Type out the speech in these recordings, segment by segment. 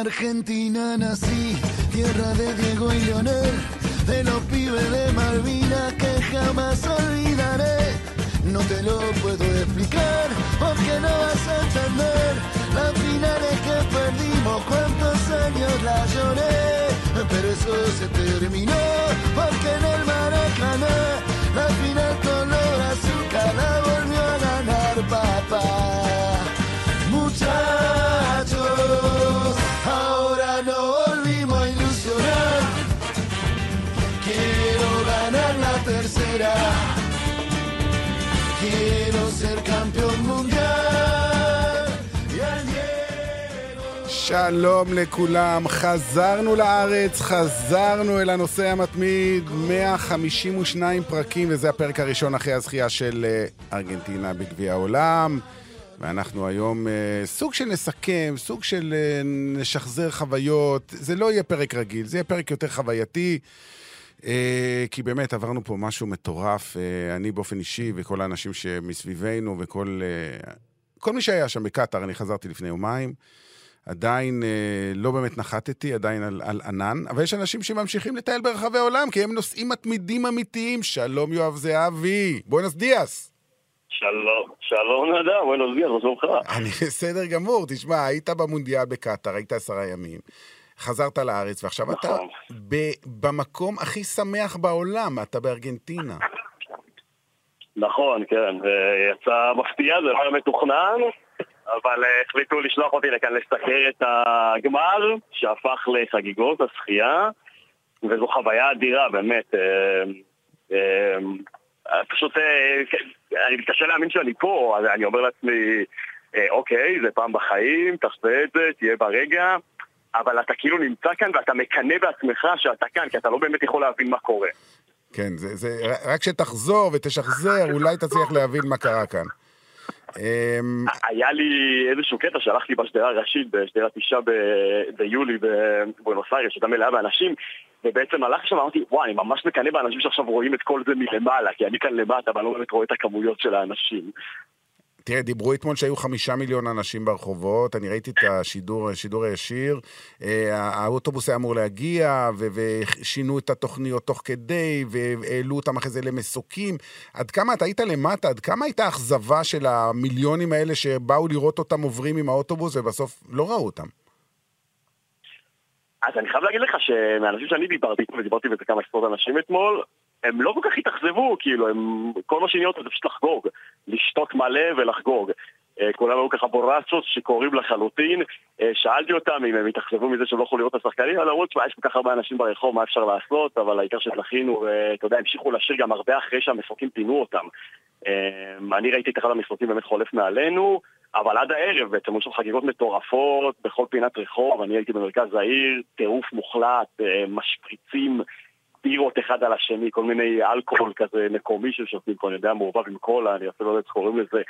Argentina nací, tierra de Diego y Leonel, de los pibes de Malvina que jamás olvidaré. No te lo puedo explicar porque no vas a entender las finales que perdimos, cuántos años la lloré, pero eso se terminó porque en el Maracaná la final color azúcar la volvió a ganar papá. שלום לכולם, חזרנו לארץ, חזרנו אל הנושא המתמיד, 152 פרקים, וזה הפרק הראשון אחרי הזכייה של אה, ארגנטינה בגביע העולם. ואנחנו היום אה, סוג של נסכם, סוג של אה, נשחזר חוויות. זה לא יהיה פרק רגיל, זה יהיה פרק יותר חווייתי. אה, כי באמת עברנו פה משהו מטורף, אה, אני באופן אישי וכל האנשים שמסביבנו וכל אה, כל מי שהיה שם בקטאר, אני חזרתי לפני יומיים. עדיין אה, לא באמת נחתתי, עדיין על, על ענן, אבל יש אנשים שממשיכים לטייל ברחבי העולם, כי הם נוסעים מתמידים אמיתיים. שלום יואב זהבי, בואנוס דיאס. שלום, שלום נדב, בואי נוסביר, מה שלומך? אני בסדר גמור, תשמע, היית במונדיאל בקטאר, היית עשרה ימים, חזרת לארץ, ועכשיו אתה נכון. ב- במקום הכי שמח בעולם, אתה בארגנטינה. נכון, כן, יצא מפתיע, זה לא היה מתוכנן, אבל אה, החליטו לשלוח אותי לכאן לסקר את הגמר, שהפך לחגיגות השחייה, וזו חוויה אדירה, באמת. אה, אה, פשוט, כן, אני מתקשה להאמין שאני פה, אז אני אומר לעצמי, אוקיי, זה פעם בחיים, תחווה את זה, תהיה ברגע. אבל אתה כאילו נמצא כאן ואתה מקנא בעצמך שאתה כאן, כי אתה לא באמת יכול להבין מה קורה. כן, זה, זה, רק שתחזור ותשחזר, אולי תצליח להבין מה קרה כאן. אמ, היה לי איזשהו קטע שהלכתי בשדרה הראשית, בשדרת אישה ב- ביולי בבואנוס איירס, שהייתה מלאה באנשים, ובעצם הלכתי שם ואמרתי, וואי, אני ממש מקנא באנשים שעכשיו רואים את כל זה מלמעלה, כי אני כאן למטה ואני לא באמת רואה את הכמויות של האנשים. תראה, דיברו אתמול שהיו חמישה מיליון אנשים ברחובות, אני ראיתי את השידור, השידור הישיר, אה, האוטובוס היה אמור להגיע, ושינו את התוכניות תוך כדי, והעלו אותם אחרי זה למסוקים. עד כמה אתה היית למטה, עד כמה הייתה אכזבה של המיליונים האלה שבאו לראות אותם עוברים עם האוטובוס ובסוף לא ראו אותם? אז אני חייב להגיד לך שמאנשים שאני דיברתי ודיברתי בזה כמה עשרות אנשים אתמול, הם לא כל כך התאכזבו, כאילו, הם... כל מה שעניין אותם זה פשוט לחגוג. לשתות מלא ולחגוג. אה, כולם היו ככה בורסות שקוראים לחלוטין. אה, שאלתי אותם אם הם התאכזבו מזה שהם לא יכולו לראות את השחקנים, אבל אמרו, תשמע, יש כל כך הרבה אנשים ברחוב, מה אפשר לעשות? אבל העיקר שזכינו, ואתה יודע, המשיכו לשיר גם הרבה אחרי שהמסוקים פינו אותם. אה, אני ראיתי את אחד המסוקים באמת חולף מעלינו, אבל עד הערב בעצם היו שם חגיגות מטורפות בכל פינת רחוב, אני הייתי במרכז העיר, טירוף מוחלט, אה, משפריצים בירות אחד על השני, כל מיני אלכוהול כזה מקומי ששותים פה, אני יודע, מעורבב עם קולה, אני אפילו לא יודע איך קוראים לזה.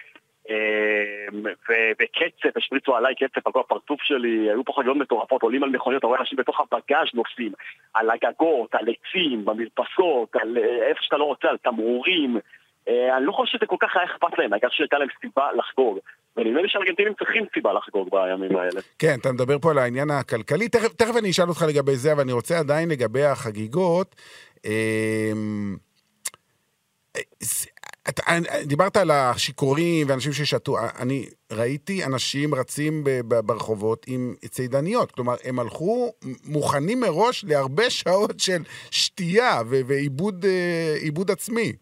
ו- וקצף, השפריצו עליי קצף על כל הפרצוף שלי, היו פה חגיגות מטורפות, עולים על מכוניות, אתה רואה אנשים בתוך הבגאז' נוסעים, על הגגות, על עצים, במרפסות, על אה, איפה שאתה לא רוצה, על תמרורים. אה, אני לא חושב שזה כל כך היה אכפת להם, העיקר שהייתה להם סיבה לחגוג. ונדמה לי שהארגנטינים צריכים סיבה לחגוג בימים האלה. כן, אתה מדבר פה על העניין הכלכלי, תכף, תכף אני אשאל אותך לגבי זה, אבל אני רוצה עדיין לגבי החגיגות. אמ, ס- אתה- דיברת על השיכורים ואנשים ששתו, אני ראיתי אנשים רצים ברחובות עם צידניות, כלומר, הם הלכו מוכנים מראש להרבה שעות של שתייה ועיבוד אה, עיבוד עצמי.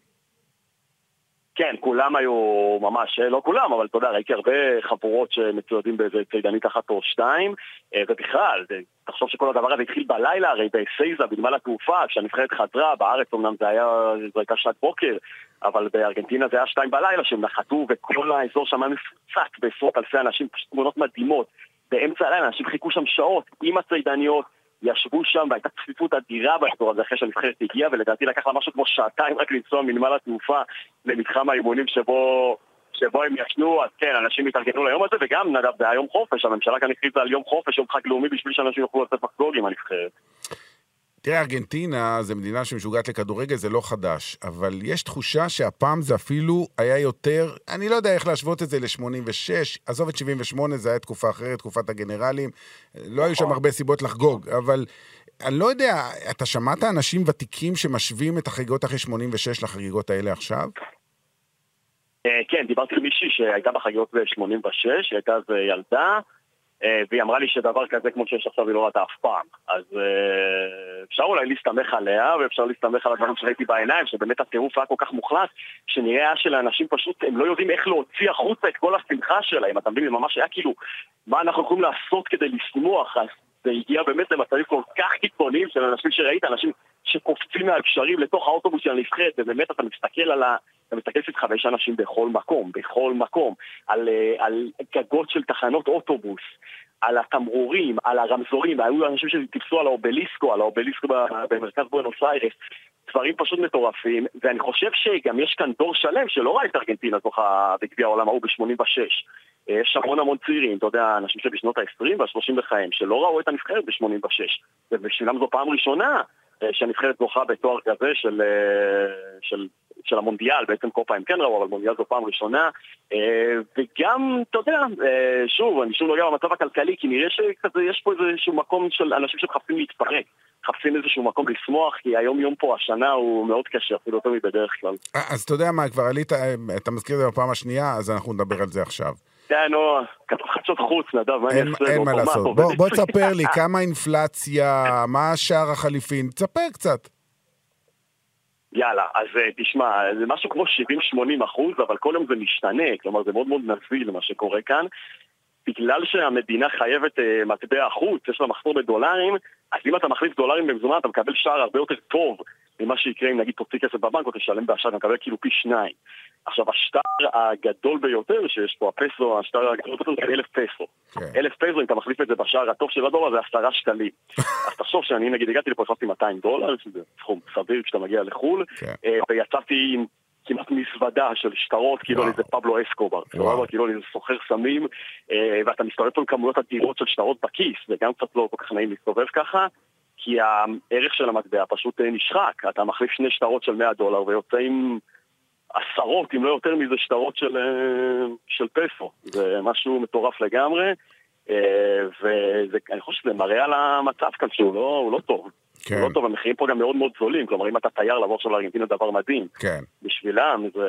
כן, כולם היו ממש, לא כולם, אבל אתה יודע, ראיתי הרבה חבורות שמצוידים באיזה צידנית אחת או שתיים, אה, ובכלל, תחשוב שכל הדבר הזה התחיל בלילה, הרי בסייזה, בנמל התעופה, כשהנבחרת חזרה, בארץ אמנם זה היה, זו הייתה שעת בוקר, אבל בארגנטינה זה היה שתיים בלילה שהם נחתו, וכל האזור שם היה מפוצץ בעשרות אלפי אנשים, פשוט תמונות מדהימות. באמצע הלילה אנשים חיכו שם שעות עם הצידניות, ישבו שם והייתה צפיפות אדירה באזור הזה אחרי שהנבחרת הגיעה ולדעתי לקח לה משהו כמו שעתיים רק לנסוע מנמל התעופה למתחם האימונים שבו, שבו הם ישנו, אז כן, אנשים התארגנו ליום הזה וגם, נדב, זה היה יום חופש, הממשלה כאן הכריזה על יום חופש, יום חג לאומי בשביל שאנשים יוכלו לצאת לחגוג עם הנבחרת. תראה, ארגנטינה זה מדינה שמשוגעת לכדורגל, זה לא חדש, אבל יש תחושה שהפעם זה אפילו היה יותר, אני לא יודע איך להשוות את זה ל-86, עזוב את 78, זה היה תקופה אחרת, תקופת הגנרלים, לא היו שם הרבה סיבות לחגוג, אבל אני לא יודע, אתה שמעת אנשים ותיקים שמשווים את החגיגות אחרי 86 לחגיגות האלה עכשיו? אה, כן, דיברתי עם מישהי שהייתה בחגיגות ב-86, היא הייתה אז ילדה, והיא אמרה לי שדבר כזה כמו שיש עכשיו היא לא ראתה אף פעם. אז אה, אפשר אולי להסתמך עליה, ואפשר להסתמך על הדברים שראיתי בעיניים, שבאמת הטירוף היה כל כך מוחלט, שנראה שלאנשים פשוט, הם לא יודעים איך להוציא החוצה את כל השמחה שלהם. אתה מבין, זה ממש היה כאילו, מה אנחנו יכולים לעשות כדי לשמוח? אז זה הגיע באמת למצבים כל כך קיצוניים של אנשים שראית, אנשים שקופצים מהגשרים לתוך האוטובוס של הנבחרת, ובאמת אתה מסתכל על ה... אתה מסתכל סביבך ויש אנשים בכל מקום, בכל מקום, על, אה, על גגות של תחנות אוטובוס, על התמרורים, על הרמזורים, היו אנשים שטיפסו על האובליסקו, על האובליסקו במרכז בואנוס איירס, דברים פשוט מטורפים, ואני חושב שגם יש כאן דור שלם שלא ראה את ארגנטינה זוכה בגביע העולם ההוא ב-86. יש המון המון צעירים, אתה יודע, אנשים שבשנות ה-20 וה-30 בחיים, שלא ראו את הנבחרת ב-86, ובשבילם זו פעם ראשונה אה, שהנבחרת זוכה בתואר כזה של, אה, של, של המונדיאל, בעצם כל פעם כן ראו, אבל מונדיאל זו פעם ראשונה. אה, וגם, אתה יודע, שוב, אני שוב נוגע במצב הכלכלי, כי נראה שיש פה איזשהו מקום של אנשים שמחפשים להתפרק. מחפשים איזשהו מקום לשמוח, כי היום יום פה, השנה הוא מאוד קשה, אפילו יותר מבדרך כלל. אז אתה יודע מה, כבר עלית, אתה מזכיר את זה בפעם השנייה, אז אנחנו נדבר על זה עכשיו. כן, נו, חדשות חוץ, נדב, מה אני אעשה? אין מה לעשות. בוא תספר לי, כמה אינפלציה, מה שער החליפין, תספר קצת. יאללה, אז אה, תשמע, זה משהו כמו 70-80 אחוז, אבל כל יום זה משתנה, כלומר זה מאוד מאוד נזיל מה שקורה כאן. בגלל שהמדינה חייבת uh, מטבע חוץ, יש לה מחסור בדולרים, אז אם אתה מחליף דולרים במזומן אתה מקבל שער הרבה יותר טוב ממה שיקרה אם נגיד תוציא כסף בבנק או תשלם באשראי, אתה מקבל כאילו פי שניים. עכשיו, השטר הגדול ביותר שיש פה, הפסו, השטר הגדול ביותר זה אלף פסו. כן. אלף פסו, אם אתה מחליף את זה בשער הטוב של הדולר, זה עשרה שקלים. אז תחשוב שאני נגיד הגעתי לפה, החלפתי 200 דולר, שזה סכום סביר כשאתה מגיע לחו"ל, כן. אה, ויצאתי עם כמעט מזוודה של שטרות, כאילו איזה פבלו אסקובר, סבבה? כאילו איזה סוחר סמים, אה, ואתה מסתובב פה עם כמויות אדירות של שטרות בכיס, וגם קצת לא כל כך נעים להסתובב ככה. כי הערך של המטבע פשוט אה, נשחק, אתה מחליף שני שטרות של 100 דולר ויוצא עם עשרות, אם לא יותר מזה, שטרות של, אה, של פסו. זה משהו מטורף לגמרי, ואני חושב שזה מראה על המצב כאן שהוא לא, לא טוב. כן. הוא לא טוב, המחירים פה גם מאוד מאוד זולים, כלומר אם אתה תייר לבוא עכשיו לארגנטינה דבר מדהים. כן. בשבילם זה,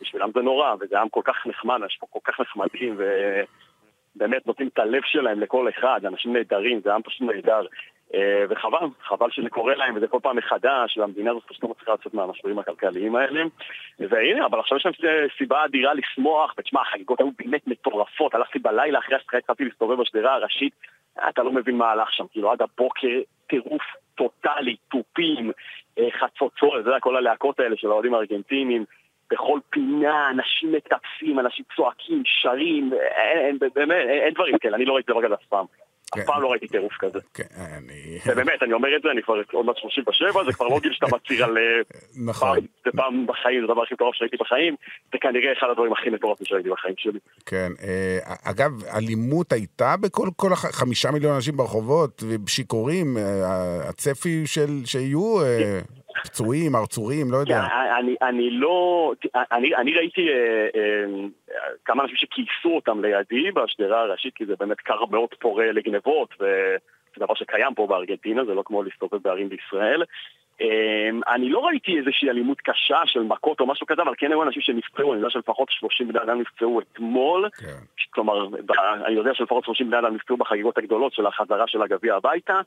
בשבילם זה נורא, וזה עם כל כך נחמד, יש פה כל כך נחמדים, ובאמת נותנים את הלב שלהם לכל אחד, אנשים נהדרים, זה עם פשוט נהדר. אה, וחבל, חבל שזה קורה להם, וזה כל פעם מחדש, והמדינה הזאת פשוט לא מצליחה לצאת מהמשברים הכלכליים האלה. והנה, אבל עכשיו יש להם סיבה אדירה לשמוח, ותשמע, החגיגות היו באמת מטורפות, הלכתי בלילה אחרי השחקה התחלתי להסתובב בשדרה הראשית, אתה לא מבין מה הלך שם, כאילו עד הבוקר טירוף טוטאלי, תופים, אה, חצוצות, אתה יודע, כל הלהקות האלה של האוהדים הארגנטינים. בכל פינה, אנשים מטפסים, אנשים צועקים, שרים, אין, באמת, אין דברים כאלה, אני לא ראיתי דבר כזה אף פעם. אף כן. פעם לא ראיתי טירוף כזה. כן, אני... ובאמת, אני אומר את זה, אני כבר עוד מעט 37, זה כבר לא גיל שאתה מצהיר על... אה, נכון. זה פעם בחיים, זה הדבר הכי מטורף שראיתי בחיים, זה כנראה אחד הדברים הכי מטורפים שראיתי בחיים שלי. כן, אה, אגב, אלימות הייתה בכל החמישה מיליון אנשים ברחובות, ושיכורים, אה, הצפי שיהיו... פצועים, ארצורים, לא יודע. אני, אני לא... אני, אני ראיתי אה, אה, כמה אנשים שכייסו אותם לידי בשדרה הראשית, כי זה באמת קר מאוד פורה לגנבות, וזה דבר שקיים פה בארגנטינה, זה לא כמו להסתובב בערים בישראל. אה, אני לא ראיתי איזושהי אלימות קשה של מכות או משהו כזה, אבל כן היו אנשים שנפצעו, אני יודע שלפחות 30 בני אדם נפצעו אתמול. כן. כלומר, אני יודע שלפחות 30 בני אדם נפצעו בחגיגות הגדולות של החזרה של הגביע הביתה.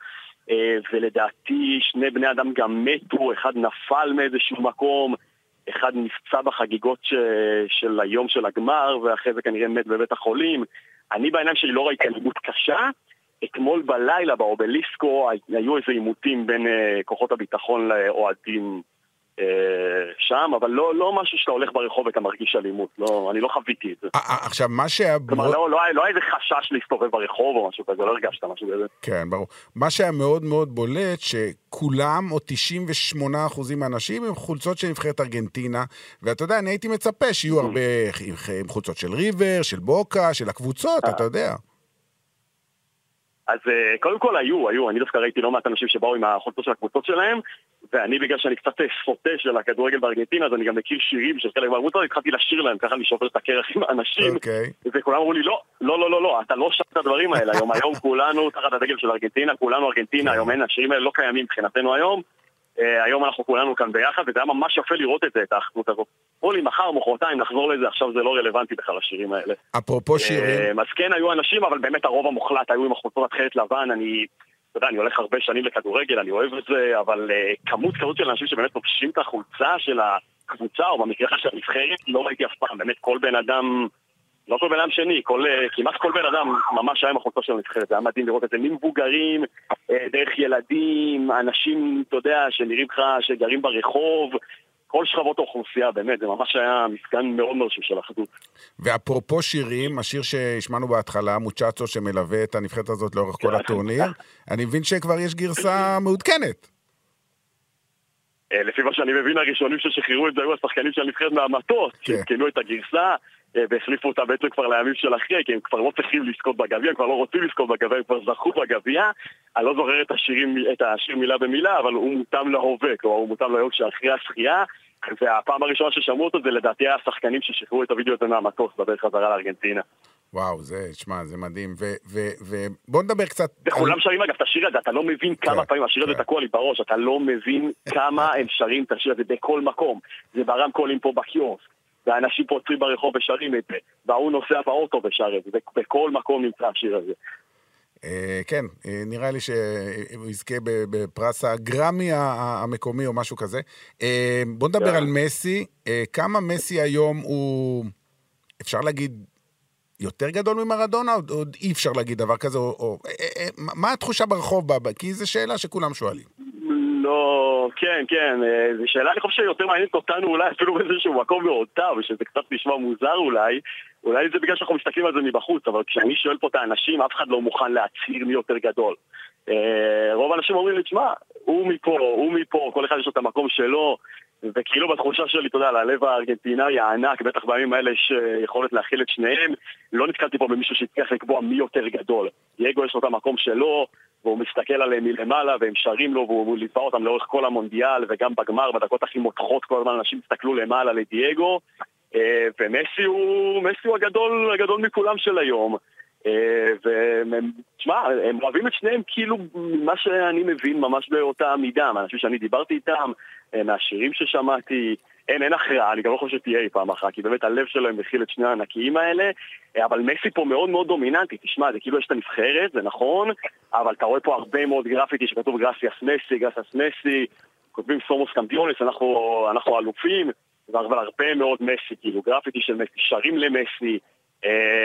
אה, ולדעתי שני בני אדם גם מתו, אחד נפל מאיזשהו מקום, אחד נפצע בחגיגות ש... של היום של הגמר, ואחרי זה כנראה מת בבית החולים. אני בעיניים שלי לא ראיתי אלימות קשה. אתמול בלילה באובליסקו היו איזה עימותים בין uh, כוחות הביטחון לאוהדים אה, שם, אבל לא, לא משהו שאתה הולך ברחוב ואתה מרגיש אלימות, לא, אני לא חוויתי את זה. אה, אה, עכשיו, מה שהיה... כלומר, לא, לא, לא היה איזה חשש להסתובב ברחוב או משהו כזה, לא הרגשת משהו כזה. כן, ברור. מה שהיה מאוד מאוד בולט, שכולם, או 98 אחוזים מהאנשים, הם חולצות של נבחרת ארגנטינה, ואתה יודע, אני הייתי מצפה שיהיו הרבה עם חולצות של ריבר, של בוקה, של הקבוצות, אתה יודע. אז uh, קודם כל היו, היו, אני דווקא ראיתי לא מעט אנשים שבאו עם החולצות של הקבוצות שלהם, ואני בגלל שאני קצת סוטה של הכדורגל בארגנטינה, אז אני גם מכיר שירים של חלק מהקבוצות, התחלתי לשיר להם, ככה אני שובר את הקרח עם האנשים, okay. אוקיי. וכולם אמרו לי, לא, לא, לא, לא, לא, אתה לא שר את הדברים האלה היום, היום כולנו תחת הדגל של ארגנטינה, כולנו ארגנטינה, היום אין, השירים האלה לא קיימים מבחינתנו היום, היום אנחנו כולנו כאן ביחד, וזה היה ממש יפה לראות את זה, את האחדות הזאת. אמרו לי, מחר, מחרתיים, נחזור לזה, עכשיו זה לא רלוונטי בכלל השירים האלה. אפרופו שירים... אז כן, היו אנשים, אבל באמת הרוב המוחלט היו עם החולצות התכלת לבן, אני... אתה יודע, אני הולך הרבה שנים לכדורגל, אני אוהב את זה, אבל uh, כמות כזאת של אנשים שבאמת לובשים את החולצה של הקבוצה, או במקרה של הנבחרת, לא ראיתי אף פעם. באמת כל בן אדם, לא כל בן אדם שני, כל, uh, כמעט כל בן אדם ממש היה עם החולצה של הנבחרת. זה היה מדהים לראות את זה ממבוגרים, uh, דרך ילדים, אנשים, אתה יודע, שנראים לך, שגרים ברחוב, כל שכבות האוכלוסייה, באמת, זה ממש היה מפגן מאוד מרשים של אחדות. ואפרופו שירים, השיר שהשמענו בהתחלה, מוצ'צו, שמלווה את הנבחרת הזאת לאורך כל הטורניר, אני מבין שכבר יש גרסה מעודכנת. אה, לפי מה שאני מבין, הראשונים ששחררו את זה היו השחקנים של הנבחרת מהמטוס, כן. שעדכנו את הגרסה, אה, והחליפו אותה בעצם כבר לימים של אחרי, כי הם כבר לא צריכים לזכות בגביע, הם כבר לא רוצים לזכות בגביע, הם כבר זכו בגביע. אני לא זוכר את, השירים, את השיר מילה במילה, אבל הוא מותאם להווה, כלומר הוא מותאם להווה שאחרי השחייה. והפעם הראשונה ששמעו אותו זה לדעתי השחקנים ששחררו את הוידאו הזה מהמטוס בדרך חזרה לארגנטינה. וואו, זה, שמע, זה מדהים. ובוא נדבר קצת... וכולם על... שרים אגב את השיר הזה, אתה לא מבין כמה כן, פעמים, השיר הזה כן. תקוע לי בראש, אתה לא מבין כמה הם שרים את השיר הזה בכל מקום. זה ברמקולים פה בקיוסק, ואנשים פה עוצרים ברחוב ושרים את זה, וההוא נוסע באוטו ושר את זה, בכל מקום נמצא השיר הזה. אה, כן, אה, נראה לי שהוא יזכה בפרס הגרמי המקומי או משהו כזה. אה, בוא נדבר על מסי. כמה מסי היום הוא, אפשר להגיד, יותר גדול ממרדונה? עוד אי אפשר להגיד דבר כזה? או, מה התחושה ברחוב? כי זו שאלה שכולם שואלים. לא, כן, כן, זו שאלה אני חושב שיותר מעניינת אותנו אולי אפילו באיזשהו מקום מאותיו, ושזה קצת נשמע מוזר אולי, אולי זה בגלל שאנחנו מסתכלים על זה מבחוץ, אבל כשאני שואל פה את האנשים, אף אחד לא מוכן להצהיר מי יותר גדול. אה, רוב האנשים אומרים לי, תשמע, הוא מפה, הוא מפה, כל אחד יש לו את המקום שלו, וכאילו בתחושה שלי, אתה יודע, ללב הארגנטינאי הענק, בטח בימים האלה יש אה, יכולת להכיל את שניהם, לא נתקלתי פה במישהו שהצליח לקבוע מי יותר גדול. דייגו יש לו את המקום שלו, והוא מסתכל עליהם מלמעלה, והם שרים לו, והוא ליווה אותם לאורך כל המונדיאל, וגם בגמר, בדקות הכי מותחות, כל הזמן אנשים הסתכלו למעלה לדייגו, אה, ומסי הוא, מסי הוא הגדול, הגדול מכולם של היום. אה, ותשמע, הם אוהבים את שניהם כאילו ממה שאני מבין ממש באותה מידה, מהאנשים שאני דיברתי איתם, אה, מהשירים ששמעתי, אין, אין הכרעה, אני גם לא חושב שתהיה אי פעם אחת, כי באמת הלב שלהם מכיל את שני הענקיים האלה, אבל מסי פה מאוד מאוד דומיננטי, תשמע, זה כאילו יש את הנבחרת, זה נכון, אבל אתה רואה פה הרבה מאוד גרפיטי שכתוב gracias מסי, gracias מסי, כותבים somos campeones, אנחנו, אנחנו אלופים, אבל הרבה מאוד מסי, כאילו גרפיטי של מסי, שרים למסי, אה,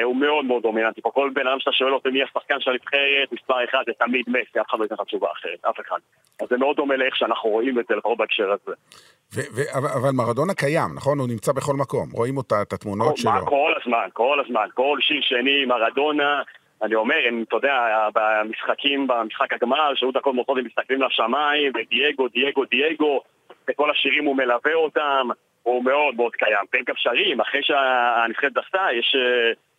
הוא מאוד מאוד דומיננטי פה. כל בן אדם שאתה שואל אותו מי השחקן של הנבחרת, מספר אחד זה תמיד מסי, אף אחד לא ייתן לך תשובה אחרת, אף אחד. אז זה מאוד דומה לאיך שאנחנו רואים את זה, לפחות בהקשר הזה. אבל מרדונה קיים, נכון? הוא נמצא בכל מקום. רואים אותה, את התמונות שלו. כל הזמן, כל הזמן. כל שיר שני, מרדונה, אני אומר, הם, אתה יודע, במשחקים, במשחק הגמר, שהיו דקות מוצאות, הם מסתכלים לשמיים, ודייגו, דייגו, דייגו, וכל השירים הוא מלווה אותם. הוא מאוד מאוד קיים. בין שרים, אחרי שהנבחרת דסה, יש...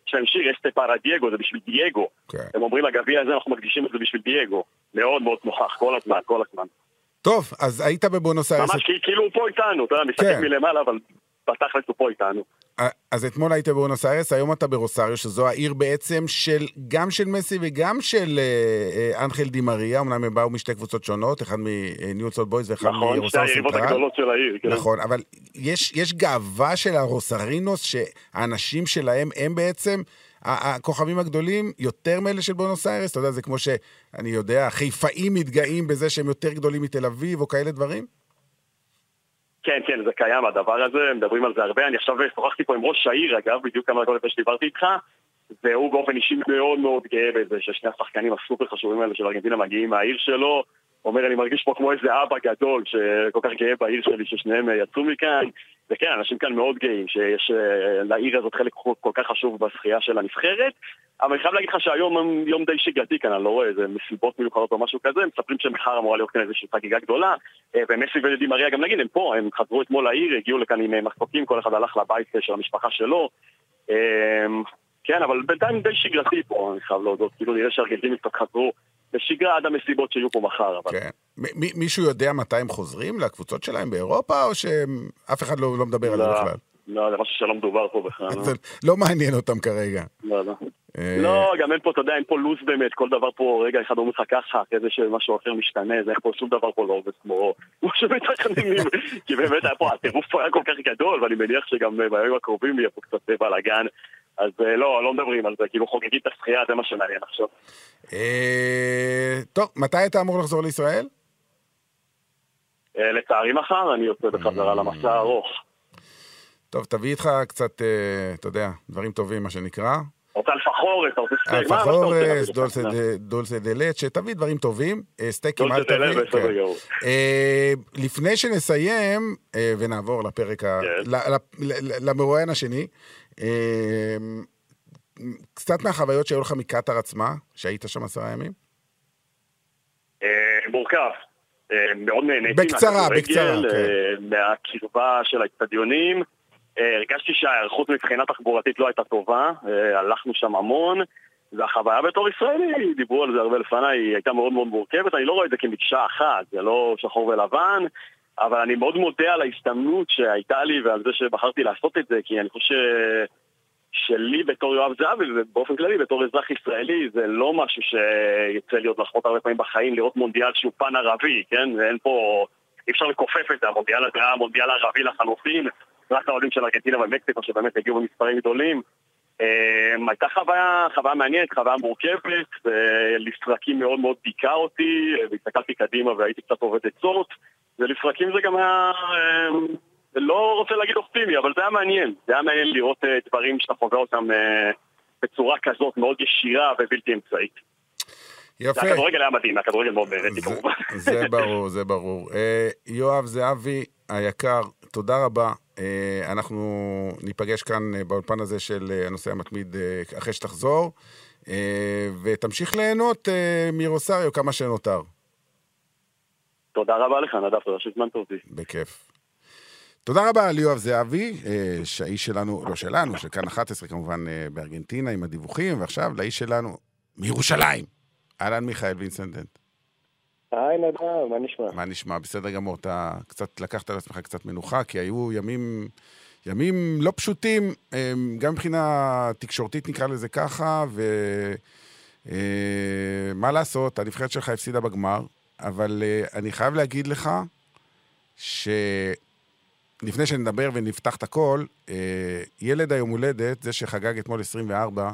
יש להם שיר, esta para דייגו, זה בשביל דייגו. Okay. הם אומרים, הגביע הזה, אנחנו מקדישים את זה בשביל דייגו. מאוד מאוד נוכח, כל הזמן, כל הזמן. טוב, אז היית בבונוס איירס. ממש כאילו הוא פה איתנו, אתה יודע, מסתכל כן. מלמעלה, אבל בתכלס הוא פה איתנו. אז אתמול היית בבונוס איירס, היום אתה ברוסריו, שזו העיר בעצם של, גם של מסי וגם של אה, אה, אנחל די מריה, אמנם הם באו משתי קבוצות שונות, אחד מניוץ אולד בויז ואחד נכון, מרוסריו סנטרל. נכון, שתי הגדולות של העיר, כן. נכון, אבל יש, יש גאווה של הרוסרינוס, שהאנשים שלהם הם בעצם... הכוכבים הגדולים יותר מאלה של בונוס איירס, אתה יודע, זה כמו שאני יודע, חיפאים מתגאים בזה שהם יותר גדולים מתל אביב או כאלה דברים? כן, כן, זה קיים הדבר הזה, מדברים על זה הרבה. אני עכשיו שוחחתי פה עם ראש העיר, אגב, בדיוק כמה דקות לפני שדיברתי איתך, והוא באופן אישי מאוד מאוד גאה בזה ששני השחקנים הסופר חשובים האלה של ארגנטינה מגיעים מהעיר שלו. אומר, אני מרגיש פה כמו איזה אבא גדול שכל כך גאה בעיר שלי ששניהם יצאו מכאן. וכן, אנשים כאן מאוד גאים שיש אה, לעיר הזאת חלק כל כך חשוב בזכייה של הנבחרת. אבל אני חייב להגיד לך שהיום יום די שגרתי כאן, אני לא רואה איזה מסיבות מיוחדות או משהו כזה, מספרים שמחר אמורה להיות כאן איזושהי חגיגה גדולה. אה, ומסי ודי מריה גם נגיד, הם פה, הם חזרו אתמול לעיר, הגיעו לכאן עם אה, מספוקים, כל אחד הלך לבית של המשפחה שלו. כן, אבל בינתיים די שגרתי פה, אני חייב להודות. כאילו נראה שארגנטינים קצת חזרו בשגרה עד המסיבות שיהיו פה מחר. אבל... כן. מישהו יודע מתי הם חוזרים לקבוצות שלהם באירופה, או שאף אחד לא, לא מדבר על זה לא. בכלל? לא, זה משהו שלא מדובר פה בכלל. לא? זה לא מעניין אותם כרגע. לא, לא. אה, לא, גם אין פה, אתה יודע, אין פה לו"ז באמת, כל דבר פה, רגע אחד אומר לך ככה, אחרי זה שמשהו אחר משתנה, זה איך פה שום דבר פה לא עובד כמו שמתכננים, כי באמת היה פה, הטירוף היה כל כך גדול, ואני מניח שגם אה, בימים הקרובים יהיה פה קצת אה, בלאגן, אז אה, לא, לא מדברים על זה, כאילו חוגגים את הזכייה, זה מה שמעניין עכשיו. אה, טוב, מתי אתה אמור לחזור לישראל? אה, לצערי מחר אני יוצא בחזרה למסע הארוך. טוב, תביא איתך קצת, אתה יודע, דברים טובים, מה שנקרא. רוצה לפחורס, אתה רוצה סטייק, מה אתה רוצה? אלפחורס, לך? דולסה. דה- לצ'ה, תביא דברים טובים, אה, סטייקים אל תביא. כן. אה, לפני שנסיים אה, ונעבור לפרק, כן. למרואיין השני, אה, קצת מהחוויות שהיו לך מקטאר עצמה, שהיית שם עשרה ימים? אה, מורכב. אה, מאוד נהניתי בקצרה, בקצרה, כן. אה, מהקרבה של האצטדיונים. אה, הרגשתי שההיערכות מבחינה תחבורתית לא הייתה טובה, אה, הלכנו שם המון, והחוויה בתור ישראלי, דיברו על זה הרבה לפניי, היא הייתה מאוד מאוד מורכבת, אני לא רואה את זה כמקשה אחת, זה לא שחור ולבן, אבל אני מאוד מודה על ההזדמנות שהייתה לי ועל זה שבחרתי לעשות את זה, כי אני חושב שלי בתור יואב זהבי, ובאופן כללי בתור אזרח ישראלי, זה לא משהו שיצא לי עוד הרבה פעמים בחיים, לראות מונדיאל שהוא פן ערבי, כן? אין פה... אי אפשר לכופף את זה, המונדיאל הזה היה מונדיאל ערבי לחלוטין, רק האוהדים של ארגנטינה ומקסיקו שבאמת הגיעו במספרים גדולים. Um, הייתה חוויה, חוויה מעניינת, חוויה מורכבת, ולפרקים מאוד מאוד דיכא אותי, והסתכלתי קדימה והייתי קצת עובד עצות, ולפרקים זה גם היה, um, לא רוצה להגיד אופטימי, אבל זה היה מעניין. זה היה מעניין לראות uh, דברים שאתה חווה אותם בצורה כזאת מאוד ישירה ובלתי אמצעית. יפה. הכדורגל היה מדהים, הכדורגל מאוד זה- כמובן. זה ברור, זה ברור. אה, יואב זהבי היקר, תודה רבה. אה, אנחנו ניפגש כאן אה, באולפן הזה של אה, הנושא המתמיד אחרי שתחזור, ותמשיך ליהנות מרוסריו כמה שנותר. תודה רבה לך, נדב, תודה שהזמנת אותי. בכיף. תודה רבה ליואב זהבי, שהאיש שלנו, לא שלנו, של כאן 11 כמובן בארגנטינה עם הדיווחים, ועכשיו לאיש שלנו מירושלים. אהלן מיכאל וינסנדנט. היי נדב, מה נשמע? מה נשמע? בסדר גמור, אתה קצת לקחת על עצמך קצת מנוחה, כי היו ימים, ימים לא פשוטים, אה, גם מבחינה תקשורתית נקרא לזה ככה, ומה לעשות, הנבחרת שלך הפסידה בגמר, אבל אה, אני חייב להגיד לך שלפני שנדבר ונפתח את הכל, אה, ילד היום הולדת, זה שחגג אתמול 24,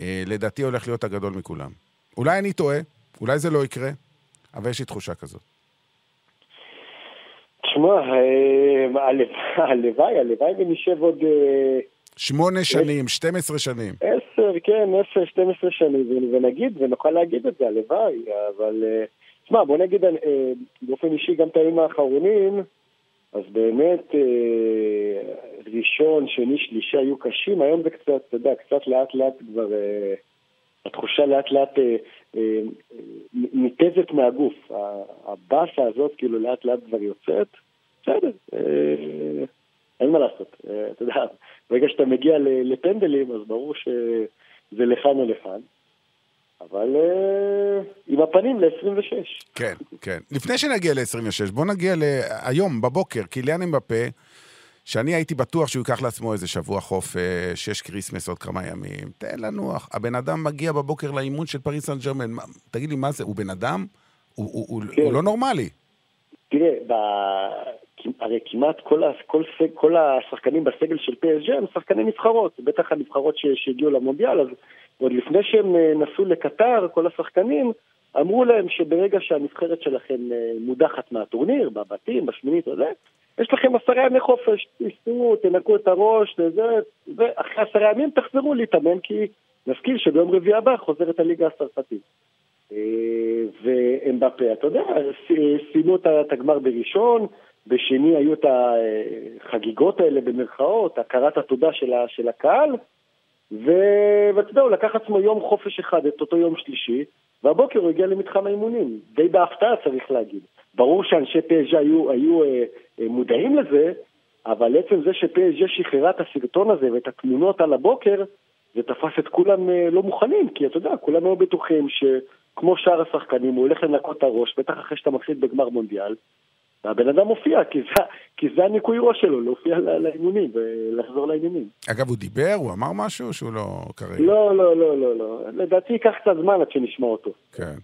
אה, לדעתי הולך להיות הגדול מכולם. אולי אני טועה, אולי זה לא יקרה, אבל יש לי תחושה כזאת. תשמע, אה, הלוואי, הלוואי, ונשב עוד אה, שמונה שנים, 12 שנים. עשר, כן, עשר, 12 שנים, ונגיד, ונוכל להגיד את זה, הלוואי, אבל... אה, תשמע, בוא נגיד אה, באופן אישי גם את הימים האחרונים, אז באמת אה, ראשון, שני, שלישי היו קשים, היום זה קצת, אתה יודע, קצת לאט לאט כבר, אה, התחושה לאט לאט אה, אה, ניתזת מהגוף. הבאסה הזאת כאילו לאט לאט כבר יוצאת, בסדר, אה, אין מה לעשות. אתה יודע, ברגע שאתה מגיע לפנדלים, אז ברור שזה לכאן או לכאן. אבל עם הפנים ל-26. כן, כן. לפני שנגיע ל-26, בוא נגיע להיום, בבוקר, קיליאן אמבפה, שאני הייתי בטוח שהוא ייקח לעצמו איזה שבוע חופש, יש כריסמס עוד כמה ימים, תן לנוח. הבן אדם מגיע בבוקר לאימון של פריס סן ג'רמן, תגיד לי, מה זה, הוא בן אדם? הוא, הוא, הוא, כן. הוא לא נורמלי. תראה, ב... הרי כמעט כל, ה... כל, ס... כל השחקנים בסגל של PSG הם שחקני נבחרות, בטח הנבחרות ש... שהגיעו למונדיאל, אז עוד לפני שהם אה, נסעו לקטר, כל השחקנים אמרו להם שברגע שהנבחרת שלכם אה, מודחת מהטורניר, בבתים, בשמינית וזה, יש לכם עשרה ימי חופש, תסתרו, תנקו את הראש, וזה, ואחרי עשרה ימים תחזרו להתאמן, כי נזכיר שביום רביעי הבא חוזרת הליגה הצרפתית. אה, ואמבפה, אתה יודע, סיימו את ה- את הגמר בראשון, בשני היו את החגיגות האלה במרכאות, הכרת התודה של, הקהל, ואתה יודע, הוא לקח עצמו יום חופש אחד, את אותו יום שלישי, והבוקר הוא הגיע למתחם האימונים, די בהפתעה צריך להגיד. ברור שאנשי פז'ה היו, היו אה, אה, מודעים לזה, אבל עצם זה שפז'ה שחררה את הסרטון הזה ואת התמונות על הבוקר, זה תפס את כולם אה, לא מוכנים, כי אתה יודע, כולם היו בטוחים שכמו שאר השחקנים, הוא הולך לנקות את הראש, בטח אחרי שאתה מפסיד בגמר מונדיאל, והבן אדם מופיע, כי זה, כי זה הניקוי ראש שלו, להופיע לאימונים ולחזור לעניינים. אגב, הוא דיבר? הוא אמר משהו שהוא לא כרגע? לא, לא, לא, לא, לא. לדעתי ייקח קצת זמן עד שנשמע אותו. כן.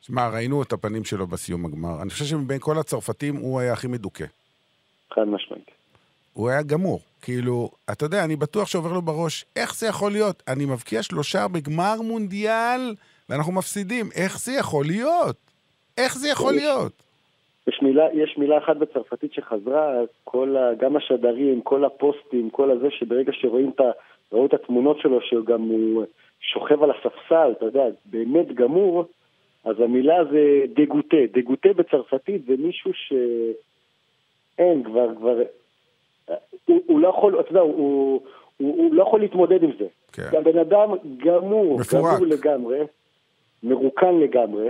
שמע, ראינו את הפנים שלו בסיום הגמר. אני חושב שמבין כל הצרפתים הוא היה הכי מדוכא. חד משמעית. הוא היה גמור. כאילו, אתה יודע, אני בטוח שעובר לו בראש, איך זה יכול להיות? אני מבקיע שלושה בגמר מונדיאל ואנחנו מפסידים. איך זה יכול להיות? איך זה יכול להיות? יש מילה, יש מילה אחת בצרפתית שחזרה, כל ה, גם השדרים, כל הפוסטים, כל הזה, שברגע שרואים את, ראו את התמונות שלו, שגם הוא שוכב על הספסל, אתה יודע, באמת גמור, אז המילה זה דגוטה. דגוטה בצרפתית זה מישהו שאין, כבר, כבר, הוא, הוא לא יכול, אתה יודע, הוא, הוא, הוא לא יכול להתמודד עם זה. כן. הבן אדם גמור, מפורק. גמור לגמרי, מרוקן לגמרי,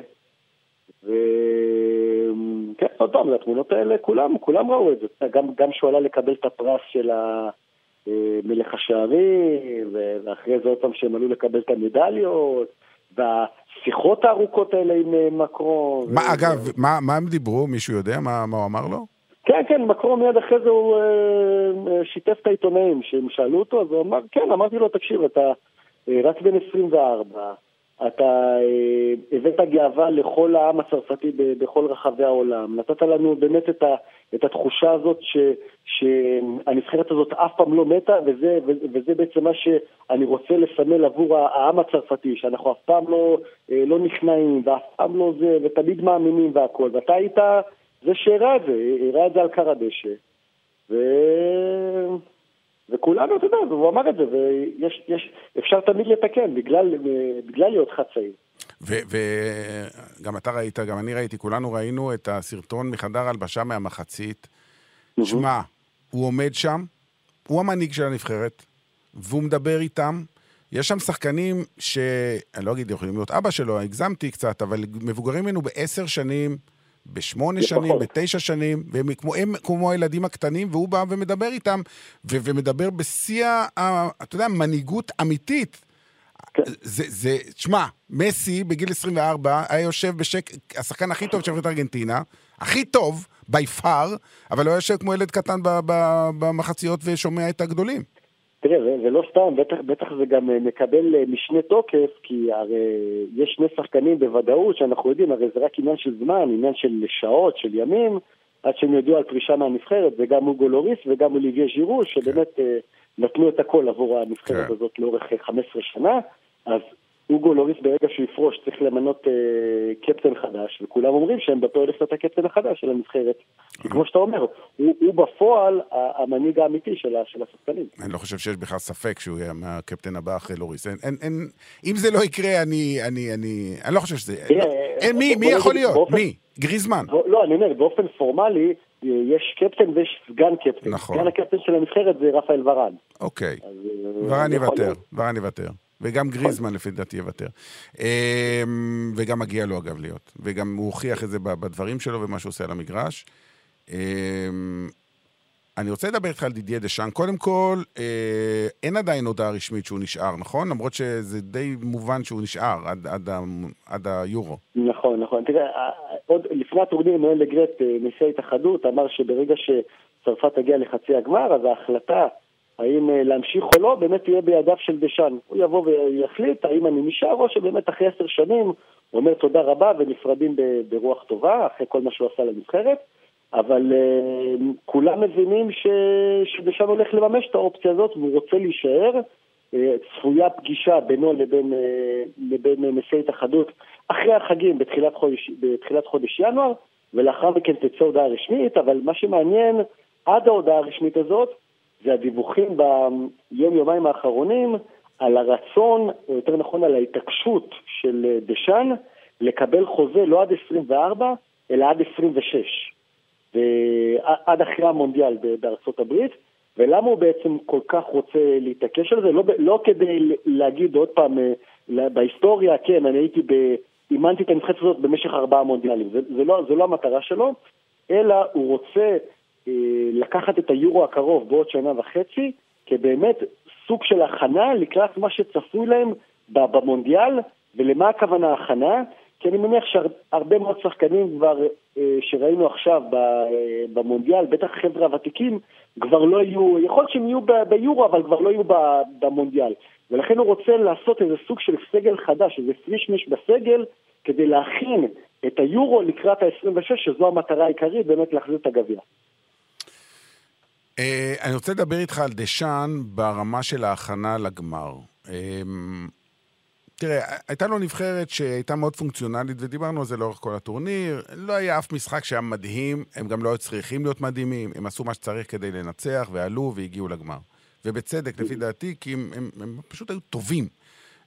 וכן, עוד פעם, התמונות האלה, כולם, כולם ראו את זה. גם, גם שהוא עלה לקבל את הפרס של מלך השערים, ואחרי זה עוד פעם שהם עלו לקבל את המדליות, והשיחות הארוכות האלה עם אה, מקרון. מה, ו... אגב, מה, מה הם דיברו? מישהו יודע מה, מה הוא אמר לו? כן, כן, מקרון מיד אחרי זה הוא אה, שיתף את העיתונאים שהם שאלו אותו, אז הוא אמר, כן, אמרתי לו, תקשיב, אתה אה, רק בן 24, אתה אה, הבאת גאווה לכל העם הצרפתי בכל רחבי העולם. נתת לנו באמת את, ה, את התחושה הזאת ש, שהנבחרת הזאת אף פעם לא מתה, וזה, וזה בעצם מה שאני רוצה לסמל עבור העם הצרפתי, שאנחנו אף פעם לא, אה, לא נכנעים, ואף פעם לא זה, ותמיד מאמינים והכול. ואתה היית זה שהראה את זה, הראה את זה על קר הדשא. ו... וכולנו, אתה יודע, הוא אמר את זה, ואפשר תמיד לתקן, בגלל, בגלל להיות חצאי. וגם אתה ראית, גם אני ראיתי, כולנו ראינו את הסרטון מחדר הלבשה מהמחצית. שמע, הוא עומד שם, הוא המנהיג של הנבחרת, והוא מדבר איתם. יש שם שחקנים ש... אני לא אגיד יכולים להיות אבא שלו, הגזמתי קצת, אבל מבוגרים ממנו בעשר שנים, בשמונה שנים, בתשע שנים, והם כמו, הם כמו הילדים הקטנים, והוא בא ומדבר איתם, ו- ומדבר בשיא, אתה יודע, מנהיגות אמיתית. כן. זה, זה, תשמע, מסי בגיל 24 היה יושב בשק, השחקן הכי טוב של ארגנטינה, הכי טוב, בי פאר, אבל הוא היה יושב כמו ילד קטן במחציות ושומע את הגדולים. תראה, זה, זה לא סתם, בטח, בטח זה גם אה, מקבל אה, משנה תוקף, כי הרי יש שני שחקנים בוודאות שאנחנו יודעים, הרי זה רק עניין של זמן, עניין של שעות, של ימים, עד שהם יודעו על פרישה מהנבחרת, זה גם אוגו לוריס וגם אוליביה ז'ירו, שבאמת כן. נתנו את הכל עבור הנבחרת כן. הזאת לאורך 15 שנה, אז אוגו לוריס ברגע שהוא יפרוש צריך למנות אה, קפטן חדש, וכולם אומרים שהם בפועל לעשות הקפטן החדש של הנבחרת. כי כמו שאתה אומר, הוא, הוא בפועל המנהיג האמיתי של, של השחקנים. אני לא חושב שיש בכלל ספק שהוא יהיה הקפטן הבא אחרי לוריס. אין, אין, אין, אם זה לא יקרה, אני, אני, אני, אני לא חושב שזה... לא, אין, מי, מי יכול להיות? באופן, מי? גריזמן. לא, אני אומר, באופן פורמלי, יש קפטן ויש סגן קפטן. נכון. סגן הקפטן של הנבחרת זה רפאל ורן. אוקיי. אה, ורן יוותר, ורן יוותר. וגם גריזמן לפי דעתי יוותר. אמ, וגם מגיע לו אגב להיות. וגם הוא הוכיח את זה בדברים שלו ומה שהוא עושה על המגרש. אמ, אני רוצה לדבר איתך על דידיה דשאן. קודם כל, אה, אין עדיין הודעה רשמית שהוא נשאר, נכון? למרות שזה די מובן שהוא נשאר עד, עד, עד היורו. נכון, נכון. תראה, עוד לפני הטורניר נואל לגרט, אה, נשיא ההתאחדות, אמר שברגע שצרפת תגיע לחצי הגמר, אז ההחלטה האם אה, להמשיך או לא, באמת תהיה בידיו של דשאן. הוא יבוא ויחליט האם אני נשאר, או שבאמת אחרי עשר שנים הוא אומר תודה רבה ונפרדים ברוח טובה, אחרי כל מה שהוא עשה לנבחרת. אבל uh, כולם מבינים ש... שדשאן הולך לממש את האופציה הזאת והוא רוצה להישאר. Uh, צפויה פגישה בינו לבין, uh, לבין נשיא התאחדות אחרי החגים בתחילת חודש, בתחילת חודש ינואר, ולאחר מכן תצא הודעה רשמית, אבל מה שמעניין עד ההודעה הרשמית הזאת זה הדיווחים ביום-יומיים האחרונים על הרצון, או יותר נכון על ההתעקשות של דשאן לקבל חוזה לא עד 24, אלא עד 26. עד אחרי המונדיאל בארצות הברית, ולמה הוא בעצם כל כך רוצה להתעקש על זה? לא, לא כדי להגיד עוד פעם, אה, בהיסטוריה, כן, אני הייתי ב... אימנתי את הנבחרת הזאת במשך ארבעה מונדיאלים, זה, זה, לא, זה לא המטרה שלו, אלא הוא רוצה אה, לקחת את היורו הקרוב בעוד שנה וחצי, כבאמת סוג של הכנה לקראת מה שצפוי להם במונדיאל, ולמה הכוונה הכנה? כי אני מניח שהרבה מאוד שחקנים כבר אה, שראינו עכשיו אה, במונדיאל, בטח חבר'ה הוותיקים, כבר לא יהיו, יכול להיות שהם יהיו ביורו, אבל כבר לא יהיו במונדיאל. ולכן הוא רוצה לעשות איזה סוג של סגל חדש, איזה פרישמיש בסגל, כדי להכין את היורו לקראת ה-26, שזו המטרה העיקרית, באמת להחזיר את הגביע. אה, אני רוצה לדבר איתך על דשאן ברמה של ההכנה לגמר. תראה, הייתה לו נבחרת שהייתה מאוד פונקציונלית, ודיברנו על זה לאורך כל הטורניר. לא היה אף משחק שהיה מדהים, הם גם לא היו צריכים להיות מדהימים, הם עשו מה שצריך כדי לנצח, ועלו והגיעו לגמר. ובצדק, לפי דעתי, כי הם, הם, הם פשוט היו טובים.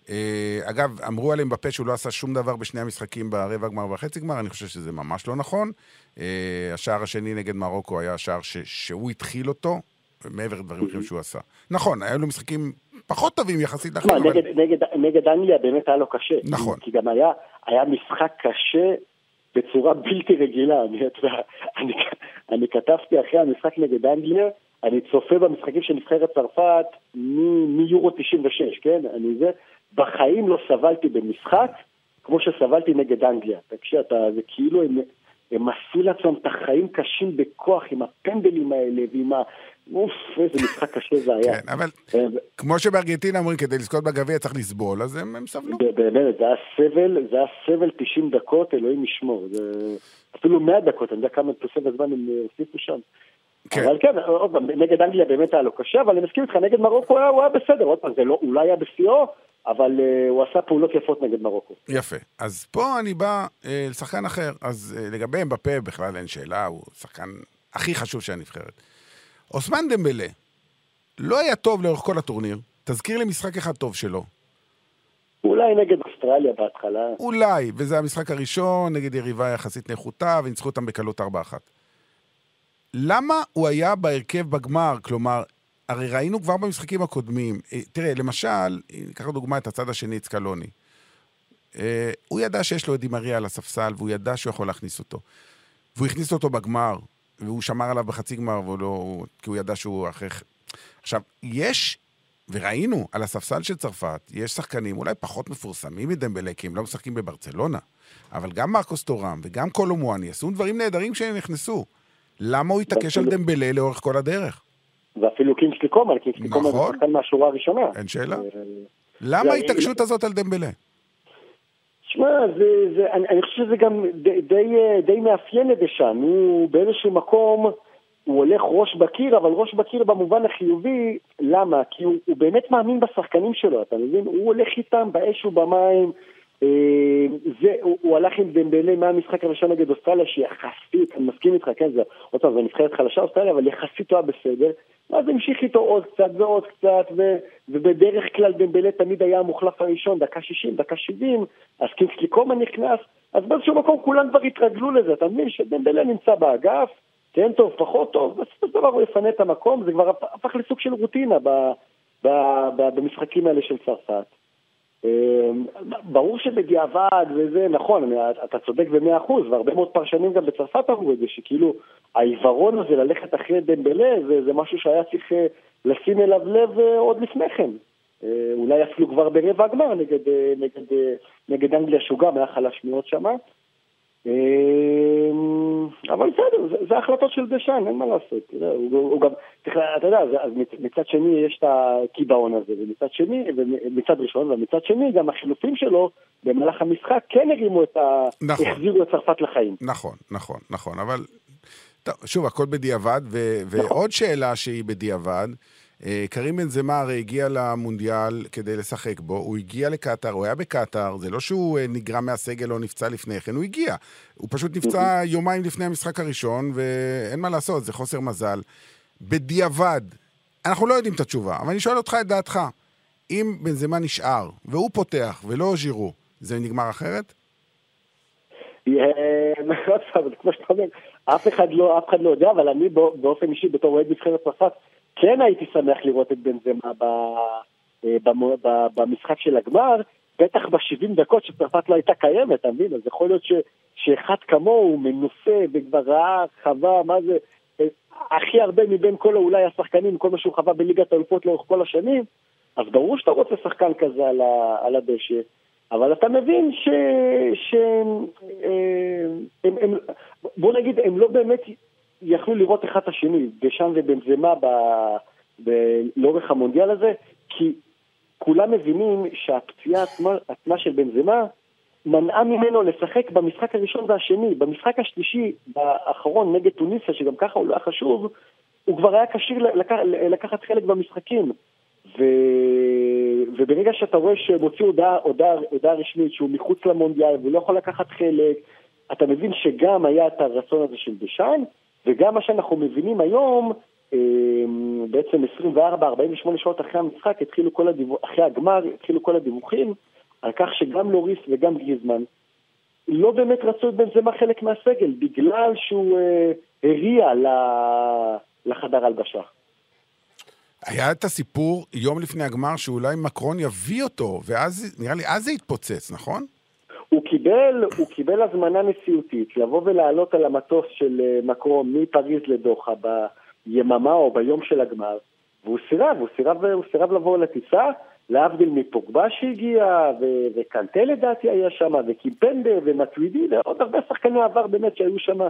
אה, אגב, אמרו עליהם בפה שהוא לא עשה שום דבר בשני המשחקים ברבע גמר ובחצי גמר, אני חושב שזה ממש לא נכון. אה, השער השני נגד מרוקו היה שער ש, שהוא התחיל אותו, מעבר לדברים אחרים שהוא עשה. נכון, היו לו משחקים פחות טובים יחסית לאחרים. אבל... נגד, נגד, נגד אנגליה באמת היה לו קשה. נכון. כי גם היה, היה משחק קשה בצורה בלתי רגילה. אני, אני, אני כתבתי אחרי המשחק נגד אנגליה, אני צופה במשחקים של נבחרת צרפת מיורו 96, כן? אני זה, בחיים לא סבלתי במשחק כמו שסבלתי נגד אנגליה. תקשיב, אתה, זה כאילו הם, הם עשו לעצמם את החיים קשים בכוח עם הפנדלים האלה ועם ה... אוף, איזה משחק קשה זה היה. כן, אבל כמו שבארגנטינה אומרים, כדי לזכות בגביע צריך לסבול, אז הם, הם סבלו. באמת, זה היה סבל, זה היה סבל 90 דקות, אלוהים ישמור. זה... אפילו 100 דקות, אני יודע כמה תוספת זמן הם הוסיפו שם. כן. אבל כן, עוד פעם, נגד אנגליה באמת היה לו קשה, אבל אני מסכים איתך, נגד מרוקו הוא היה בסדר, עוד פעם, זה לא, אולי היה בשיאו, אבל uh, הוא עשה פעולות יפות נגד מרוקו. יפה. אז פה אני בא uh, לשחקן אחר. אז uh, לגבי אמבפה בכלל אין שאלה, הוא שחקן הכי חשוב של הנבחרת. אוסמן דמבלה לא היה טוב לאורך כל הטורניר. תזכיר לי משחק אחד טוב שלו. אולי נגד אוסטרליה בהתחלה. אולי, וזה המשחק הראשון נגד יריבה יחסית נחותה, וניצחו אותם בקלות 4-1. למה הוא היה בהרכב בגמר? כלומר, הרי ראינו כבר במשחקים הקודמים, אה, תראה, למשל, ניקח דוגמא את הצד השני, את סקלוני. אה, הוא ידע שיש לו את דימריה על הספסל, והוא ידע שהוא יכול להכניס אותו. והוא הכניס אותו בגמר, והוא שמר עליו בחצי גמר, לא, כי הוא ידע שהוא אחרי... עכשיו, יש, וראינו על הספסל של צרפת, יש שחקנים אולי פחות מפורסמים מדמבלה, כי הם לא משחקים בברצלונה, אבל גם מרקוס טורם וגם קולומואני עשו דברים נהדרים כשהם נכנסו. למה הוא התעקש על דמבלה לאורך כל הדרך? ואפילו קינגסלי קומן, קינגסלי קומן זה נכון. שחקן מהשורה הראשונה. אין שאלה. אה, למה ההתעקשות הזאת על דמבלה? שמע, זה, זה, אני, אני חושב שזה גם די, די, די מאפיין את דשאן. הוא באיזשהו מקום, הוא הולך ראש בקיר, אבל ראש בקיר במובן החיובי, למה? כי הוא, הוא באמת מאמין בשחקנים שלו, אתה מבין? הוא הולך איתם באש ובמים. אה, זה, הוא, הוא הלך עם דמבלה מהמשחק הראשון נגד אוסטרליה, שיחסית, אני מסכים איתך, כן, זה, עוד פעם, זה נבחרת חלשה אוסטרליה, אבל יחסית הוא היה בסדר. ואז המשיך איתו עוד קצת ועוד קצת, ו, ובדרך כלל דמבלה תמיד היה המוחלף הראשון, דקה 60, דקה 70, אז קינגסלי קומן נכנס, אז באיזשהו מקום כולם כבר התרגלו לזה, אתה מבין שדמבלה נמצא באגף, כן טוב, פחות טוב, בסופו של דבר הוא יפנה את המקום, זה כבר הפך לסוג של רוטינה ב, ב, ב, במשחקים האלה של צרפת. אמ, ברור שבדיעבד וזה, נכון, אתה צודק במאה אחוז, והרבה מאוד פרשנים גם בצרפת אמרו את זה, שכאילו העיוורון הזה ללכת אחרי דמבלה זה, זה משהו שהיה צריך אה, לשים אליו לב אה, עוד לפני כן. אה, אולי אפילו כבר ברבע הגמר נגד, נגד, נגד אנגליה, שהוא גם היה חלש מאוד שמה. אמ, אבל בסדר, זה, זה החלטות של דשאן, אין מה לעשות. הוא, הוא גם, צריך, אתה יודע, אז מצד שני יש את הקיבעון הזה, ומצד שני, מצד ראשון, ומצד שני גם החילופים שלו במהלך המשחק כן הרימו את ה... נכון. החזירו את צרפת לחיים. נכון, נכון, נכון, אבל... טוב, שוב, הכל בדיעבד, ו- נכון. ועוד שאלה שהיא בדיעבד, קרים בן זמה הרי הגיע למונדיאל כדי לשחק בו, הוא הגיע לקטאר, הוא היה בקטאר, זה לא שהוא אה, נגרע מהסגל או נפצע לפני כן, הוא הגיע. הוא פשוט נפצע יומיים לפני המשחק הראשון, ואין מה לעשות, זה חוסר מזל. בדיעבד, אנחנו לא יודעים את התשובה, אבל אני שואל אותך את דעתך. אם בן זמה נשאר, והוא פותח, ולא ז'ירו, זה נגמר אחרת? כמו שאתה אומר, אף אחד לא, לא יודע, אבל אני באופן אישי, בתור אוהד נבחרת צרפת, כן הייתי שמח לראות את בנזמה אה, במשחק של הגמר, בטח ב-70 דקות שצרפת לא הייתה קיימת, אתה מבין? אז יכול להיות ש, שאחד כמוהו מנוסה וכבר ראה, חווה, מה זה, אה, הכי הרבה מבין כל אולי השחקנים, כל מה שהוא חווה בליגת האלופות לאורך כל השנים, אז ברור שאתה רוצה שחקן כזה על, ה, על הדשא. אבל אתה מבין ש... ש... אה, בוא נגיד, הם לא באמת יכלו לראות אחד את השני, דשאן ובנזמה ב... ב... לאורך המונדיאל הזה, כי כולם מבינים שהפציעה עצמה, עצמה של בנזמה מנעה ממנו לשחק במשחק הראשון והשני. במשחק השלישי, האחרון, נגד טוניסיה, שגם ככה הוא לא היה חשוב, הוא כבר היה כשיר לקח, לקחת חלק במשחקים. ו... וברגע שאתה רואה שהם הוציאו הודעה, הודעה, הודעה רשמית שהוא מחוץ למונדיאל והוא לא יכול לקחת חלק, אתה מבין שגם היה את הרצון הזה של דשאן, וגם מה שאנחנו מבינים היום, אמ, בעצם 24-48 שעות אחרי המשחק, התחילו כל הדיווח, אחרי הגמר, התחילו כל הדיווחים על כך שגם לוריס וגם גריזמן לא באמת רצו את בנזמה חלק מהסגל, בגלל שהוא אה, הריע לחדר הלבשה. היה את הסיפור יום לפני הגמר שאולי מקרון יביא אותו, ואז, נראה לי, אז זה התפוצץ, נכון? הוא קיבל, הוא קיבל הזמנה נשיאותית לבוא ולעלות על המטוס של אה, מקרון מפריז לדוחה ביממה או ביום של הגמר, והוא סירב, הוא סירב, הוא סירב לבוא לטיסה, להבדיל מפוגבה שהגיע, ו- וקנטה לדעתי היה שם, וקימפנדה ומטווידי, ועוד הרבה שחקני עבר באמת שהיו שם,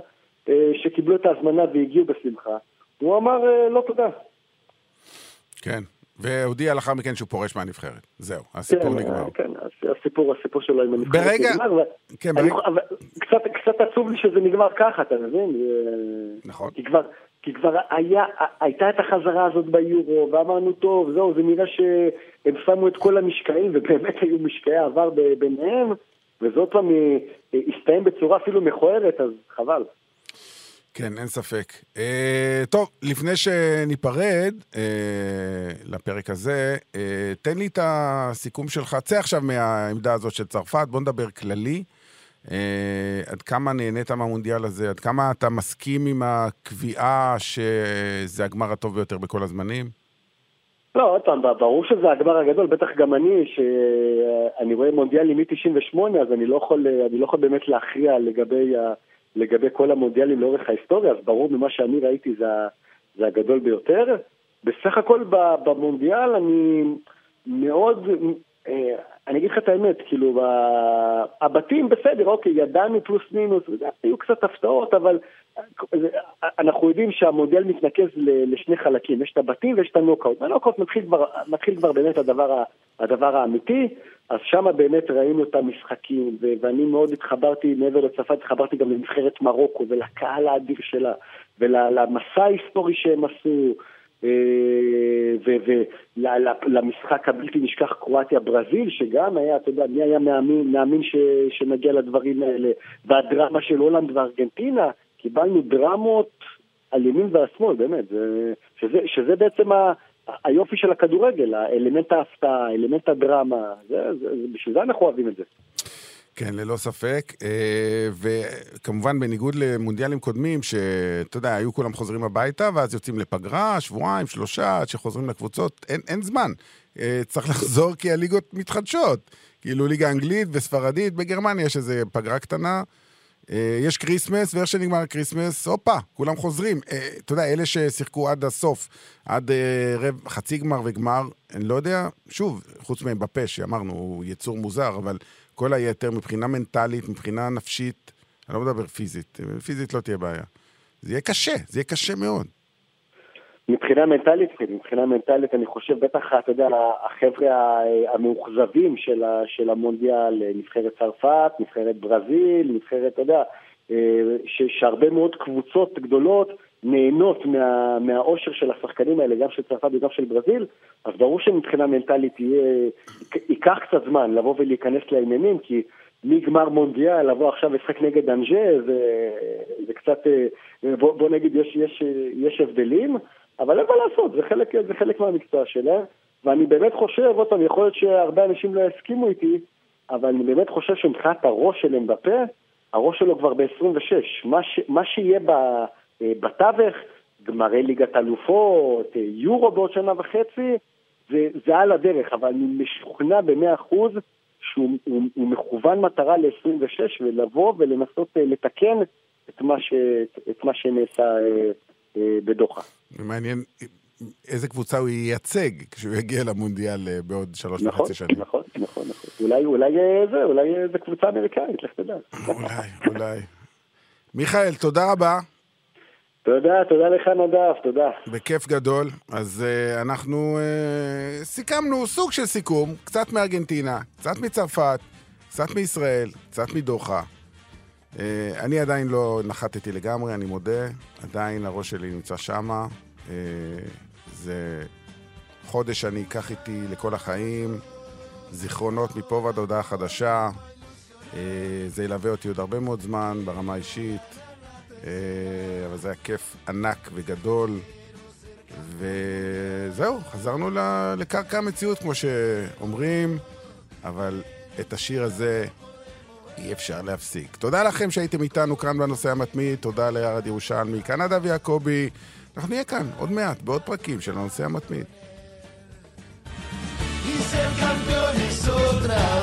אה, שקיבלו את ההזמנה והגיעו בשמחה. הוא אמר אה, לא תודה. כן, והודיע לאחר מכן שהוא פורש מהנבחרת. זהו, הסיפור כן, נגמר. כן, הסיפור, הסיפור שלו עם הנבחרת ברגע... נגמר. כן, ברגע... אני, קצת, קצת עצוב לי שזה נגמר ככה, אתה מבין? נכון. כי כבר, כי כבר היה, הייתה את החזרה הזאת ביורו, ואמרנו, טוב, זהו, זה נראה שהם שמו את כל המשקעים, ובאמת היו משקעי עבר ביניהם, וזה עוד פעם אה, הסתיים בצורה אפילו מכוערת, אז חבל. כן, אין ספק. אה, טוב, לפני שניפרד אה, לפרק הזה, אה, תן לי את הסיכום שלך. צא עכשיו מהעמדה הזאת של צרפת, בוא נדבר כללי. אה, עד כמה נהנית מהמונדיאל הזה? עד כמה אתה מסכים עם הקביעה שזה הגמר הטוב ביותר בכל הזמנים? לא, עוד פעם, ברור שזה הגמר הגדול, בטח גם אני, שאני רואה מונדיאלים מ-98, אז אני לא, יכול, אני לא יכול באמת להכריע לגבי, לגבי כל המונדיאלים לאורך ההיסטוריה, אז ברור ממה שאני ראיתי זה, זה הגדול ביותר. בסך הכל במונדיאל אני מאוד אה, אני אגיד לך את האמת, כאילו, הבתים בסדר, אוקיי, ידענו פלוס מינוס, היו קצת הפתעות, אבל אנחנו יודעים שהמודל מתנקז לשני חלקים, יש את הבתים ויש את הנוקאוט. והנוקאוט מתחיל כבר, מתחיל כבר באמת הדבר, הדבר האמיתי, אז שם באמת ראינו את המשחקים, ואני מאוד התחברתי, מעבר לצרפת, התחברתי גם לנבחרת מרוקו ולקהל האדיר שלה, ולמסע ההיסטורי שהם עשו. אה, ולמשחק הבלתי נשכח קרואטיה-ברזיל, שגם היה, אתה יודע, מי היה מאמין, מאמין ש, שנגיע לדברים האלה, והדרמה של הולנד וארגנטינה, קיבלנו דרמות על ימין ועל שמאל, באמת, זה, שזה, שזה בעצם ה, היופי של הכדורגל, האלמנט ההפתעה, האלמנט הדרמה, זה, זה, זה, בשביל זה אנחנו אוהבים את זה. כן, ללא ספק. אה, וכמובן, בניגוד למונדיאלים קודמים, שאתה יודע, היו כולם חוזרים הביתה, ואז יוצאים לפגרה, שבועיים, שלושה, עד שחוזרים לקבוצות, אין, אין זמן. אה, צריך לחזור כי הליגות מתחדשות. כאילו, ליגה אנגלית וספרדית, בגרמניה יש איזו פגרה קטנה. אה, יש כריסמס, ואיך שנגמר הכריסמס, הופה, כולם חוזרים. אתה יודע, אלה ששיחקו עד הסוף, עד רבע, חצי גמר וגמר, אני לא יודע, שוב, חוץ מאמבפה, שאמרנו, הוא יצור מוזר, אבל כל היתר, מבחינה מנטלית, מבחינה נפשית, אני לא מדבר פיזית, פיזית לא תהיה בעיה. זה יהיה קשה, זה יהיה קשה מאוד. מבחינה מנטלית, מבחינה מנטלית אני חושב, בטח, אתה יודע, החבר'ה המאוכזבים של, של המונדיאל, נבחרת צרפת, נבחרת ברזיל, נבחרת, אתה יודע, אה, שהרבה מאוד קבוצות גדולות נהנות מה, מהאושר של השחקנים האלה, גם של צרפת וגם של ברזיל, אז ברור שמבחינה מנטלית יהיה, ייקח קצת זמן לבוא ולהיכנס לעניינים, כי מגמר מונדיאל לבוא עכשיו לשחק נגד אנג'ה, זה, זה קצת, בוא, בוא נגיד, יש, יש, יש הבדלים, אבל אין מה לעשות, זה חלק, זה חלק מהמקצוע שלהם, ואני באמת חושב, עוד פעם, יכול להיות שהרבה אנשים לא יסכימו איתי, אבל אני באמת חושב שמבחינת הראש שלהם בפה, הראש שלו כבר ב-26. מה, מה שיהיה ב... אה, בתווך, גמרי ליגת אלופות, אה, יורו בעוד שנה וחצי, זה, זה על הדרך, אבל אני משוכנע במאה אחוז שהוא הוא, הוא מכוון מטרה ל-26 ולבוא ולנסות אה, לתקן את מה, ש, את מה שנעשה בדוחה. מעניין איזה קבוצה הוא ייצג כשהוא יגיע למונדיאל בעוד שלוש נכון, וחצי שנים. נכון, נכון, נכון. אולי, אולי זה, אולי זה קבוצה אמריקאית, לך תדע. אולי, אולי. מיכאל, תודה רבה. תודה, תודה לך נדב, תודה. בכיף גדול. אז uh, אנחנו uh, סיכמנו סוג של סיכום, קצת מארגנטינה, קצת מצרפת, קצת מישראל, קצת מדוחה. Uh, אני עדיין לא נחתתי לגמרי, אני מודה, עדיין הראש שלי נמצא שמה. Uh, זה חודש שאני אקח איתי לכל החיים, זיכרונות מפה ועד הודעה חדשה. Uh, זה ילווה אותי עוד הרבה מאוד זמן ברמה האישית. אבל זה היה כיף ענק וגדול. וזהו, חזרנו לקרקע המציאות, כמו שאומרים, אבל את השיר הזה אי אפשר להפסיק. תודה לכם שהייתם איתנו כאן בנושא המתמיד, תודה לירד ירושלמי, כאן נדב יעקבי. אנחנו נהיה כאן עוד מעט, בעוד פרקים של הנושא המתמיד. Y ser campeones otra vez.